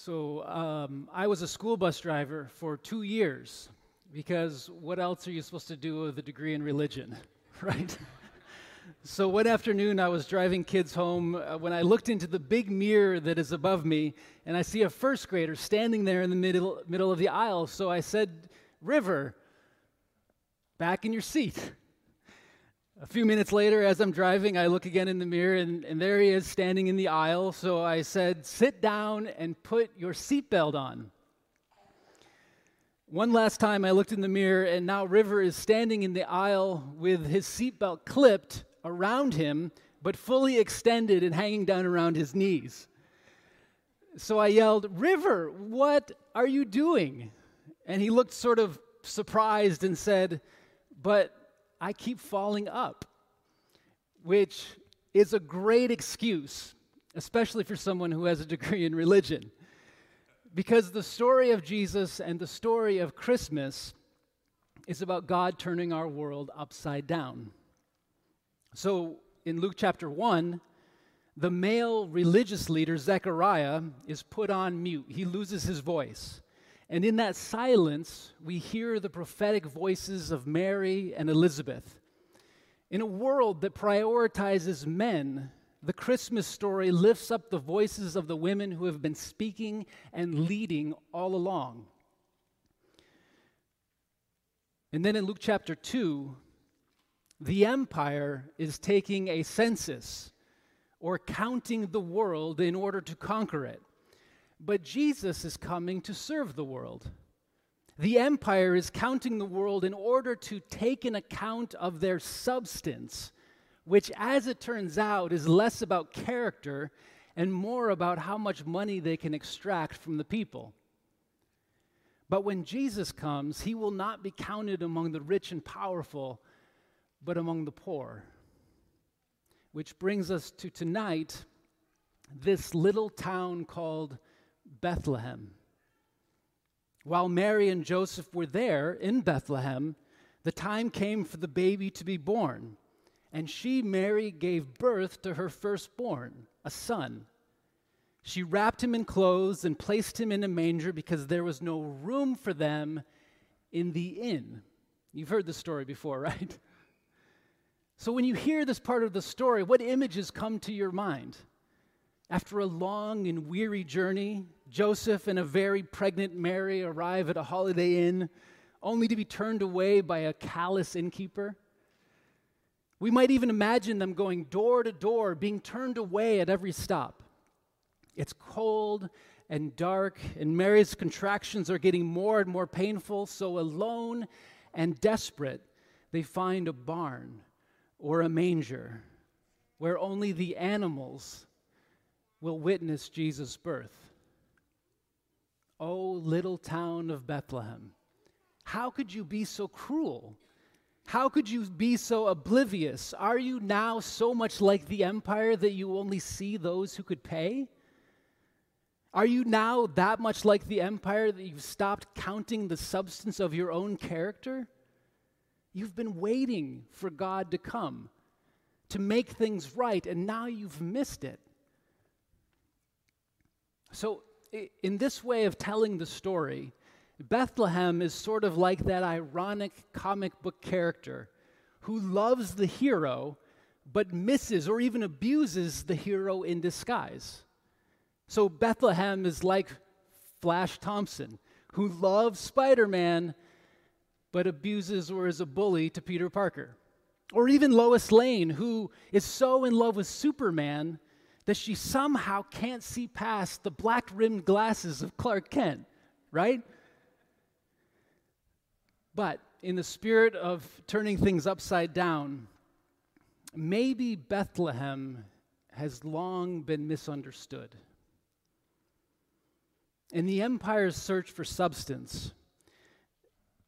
So um, I was a school bus driver for two years because what else are you supposed to do with a degree in religion, right? so one afternoon I was driving kids home uh, when I looked into the big mirror that is above me and I see a first grader standing there in the middle, middle of the aisle. So I said, River, back in your seat. A few minutes later, as I'm driving, I look again in the mirror, and, and there he is standing in the aisle. So I said, Sit down and put your seatbelt on. One last time, I looked in the mirror, and now River is standing in the aisle with his seatbelt clipped around him, but fully extended and hanging down around his knees. So I yelled, River, what are you doing? And he looked sort of surprised and said, But I keep falling up, which is a great excuse, especially for someone who has a degree in religion. Because the story of Jesus and the story of Christmas is about God turning our world upside down. So in Luke chapter 1, the male religious leader, Zechariah, is put on mute. He loses his voice. And in that silence, we hear the prophetic voices of Mary and Elizabeth. In a world that prioritizes men, the Christmas story lifts up the voices of the women who have been speaking and leading all along. And then in Luke chapter 2, the empire is taking a census or counting the world in order to conquer it. But Jesus is coming to serve the world. The empire is counting the world in order to take an account of their substance, which, as it turns out, is less about character and more about how much money they can extract from the people. But when Jesus comes, he will not be counted among the rich and powerful, but among the poor. Which brings us to tonight this little town called Bethlehem. While Mary and Joseph were there in Bethlehem, the time came for the baby to be born. And she, Mary, gave birth to her firstborn, a son. She wrapped him in clothes and placed him in a manger because there was no room for them in the inn. You've heard the story before, right? So when you hear this part of the story, what images come to your mind? After a long and weary journey, Joseph and a very pregnant Mary arrive at a holiday inn only to be turned away by a callous innkeeper. We might even imagine them going door to door, being turned away at every stop. It's cold and dark, and Mary's contractions are getting more and more painful, so alone and desperate, they find a barn or a manger where only the animals will witness Jesus' birth. Oh, little town of Bethlehem, how could you be so cruel? How could you be so oblivious? Are you now so much like the empire that you only see those who could pay? Are you now that much like the empire that you've stopped counting the substance of your own character? You've been waiting for God to come, to make things right, and now you've missed it. So, in this way of telling the story, Bethlehem is sort of like that ironic comic book character who loves the hero but misses or even abuses the hero in disguise. So, Bethlehem is like Flash Thompson, who loves Spider Man but abuses or is a bully to Peter Parker. Or even Lois Lane, who is so in love with Superman that she somehow can't see past the black rimmed glasses of Clark Kent, right? But in the spirit of turning things upside down, maybe Bethlehem has long been misunderstood. In the empire's search for substance,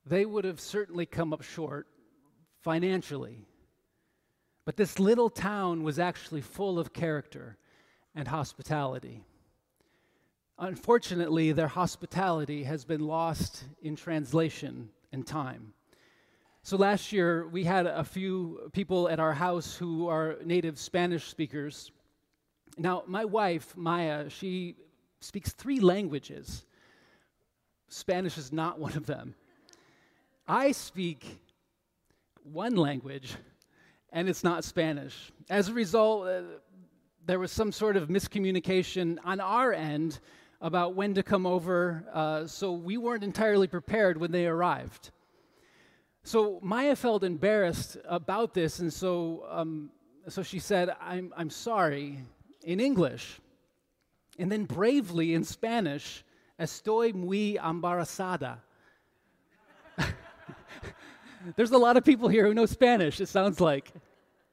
they would have certainly come up short financially. But this little town was actually full of character and hospitality. Unfortunately, their hospitality has been lost in translation and time. So last year, we had a few people at our house who are native Spanish speakers. Now, my wife, Maya, she speaks three languages. Spanish is not one of them. I speak one language, and it's not Spanish. As a result, uh, there was some sort of miscommunication on our end about when to come over, uh, so we weren't entirely prepared when they arrived. So Maya felt embarrassed about this, and so, um, so she said, I'm, I'm sorry, in English. And then bravely in Spanish, estoy muy embarazada. There's a lot of people here who know Spanish, it sounds like.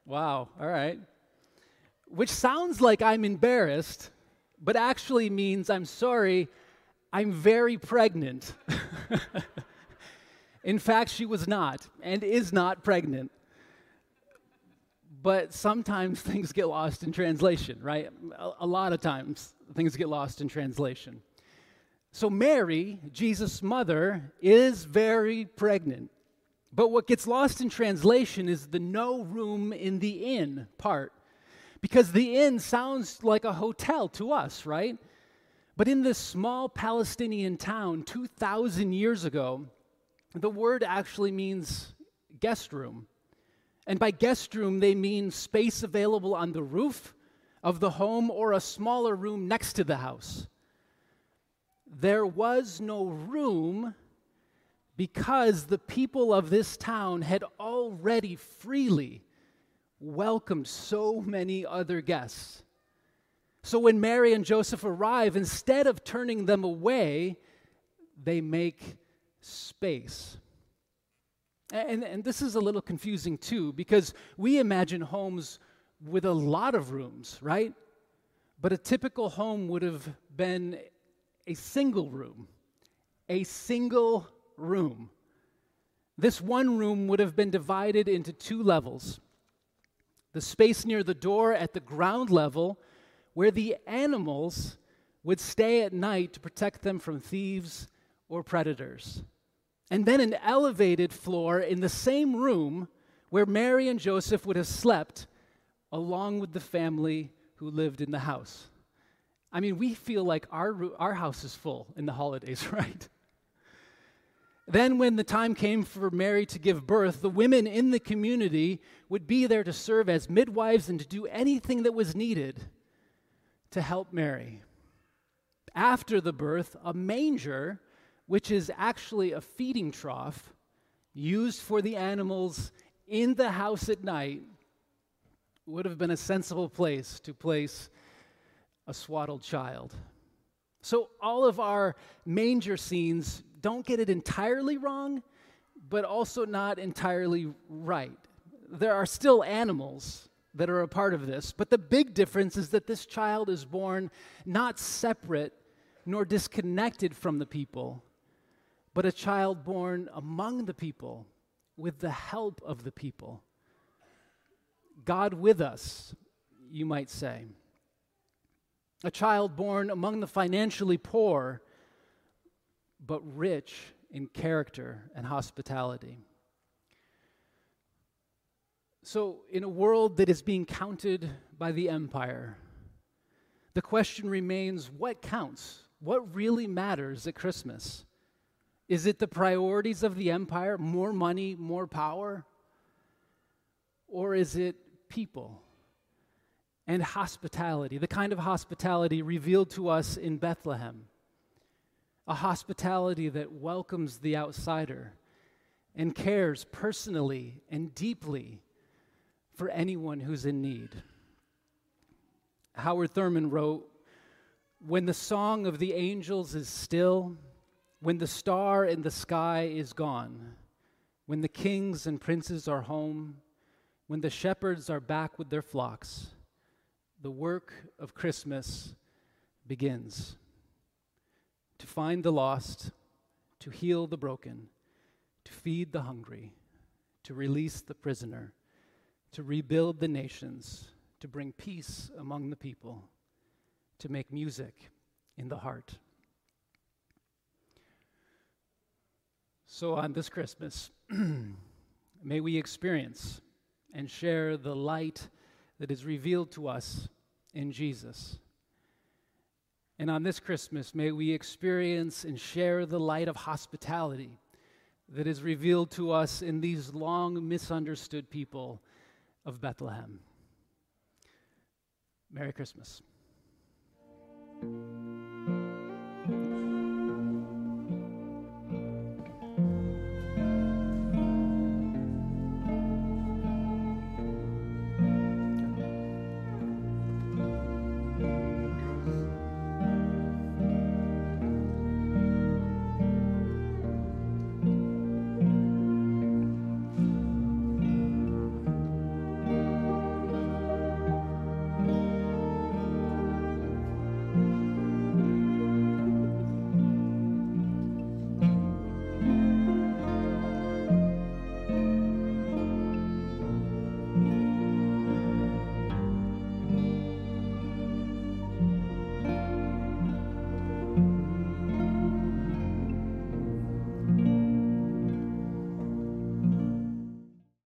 Wow, all right. Which sounds like I'm embarrassed, but actually means I'm sorry, I'm very pregnant. In fact, she was not and is not pregnant. But sometimes things get lost in translation, right? A, lot of times things get lost in translation. So, Mary, Jesus' mother, is very pregnant. But what gets lost in translation is the no room in the inn part. Because the inn sounds like a hotel to us, right? But in this small Palestinian town 2,000 years ago, the word actually means guest room. And by guest room, they mean space available on the roof of the home or a smaller room next to the house. There was no room because the people of this town had already freely welcomed so many other guests. So when Mary and Joseph arrive, instead of turning them away, they make space. And, and this is a little confusing too, because we imagine homes with a lot of rooms, right? But a typical home would have been a single room, a single room. This one room would have been divided into two levels the space near the door at the ground level, where the animals would stay at night to protect them from thieves or predators. And then an elevated floor in the same room where Mary and Joseph would have slept along with the family who lived in the house. I mean, we feel like our, our house is full in the holidays, right? Then, when the time came for Mary to give birth, the women in the community would be there to serve as midwives and to do anything that was needed to help Mary. After the birth, a manger which is actually a feeding trough used for the animals in the house at night, would have been a sensible place to place a swaddled child. So, all of our manger scenes don't get it entirely wrong, but also not entirely right. There are still animals that are a part of this, but the big difference is that this child is born not separate nor disconnected from the people, but a child born among the people with the help of the people. God with us, you might say. A child born among the financially poor, but rich in character and hospitality. So, in a world that is being counted by the empire, the question remains what counts? What really matters at Christmas? Is it the priorities of the empire, more money, more power? Or is it people and hospitality, the kind of hospitality revealed to us in Bethlehem? A hospitality that welcomes the outsider and cares personally and deeply for anyone who's in need. Howard Thurman wrote When the song of the angels is still, when the star in the sky is gone, when the kings and princes are home, when the shepherds are back with their flocks, the work of Christmas begins. To find the lost, to heal the broken, to feed the hungry, to release the prisoner, to rebuild the nations, to bring peace among the people, to make music in the heart. So, on this Christmas, may we experience and share the light that is revealed to us in Jesus. And on this Christmas, may we experience and share the light of hospitality that is revealed to us in these long misunderstood people of Bethlehem. Merry Christmas.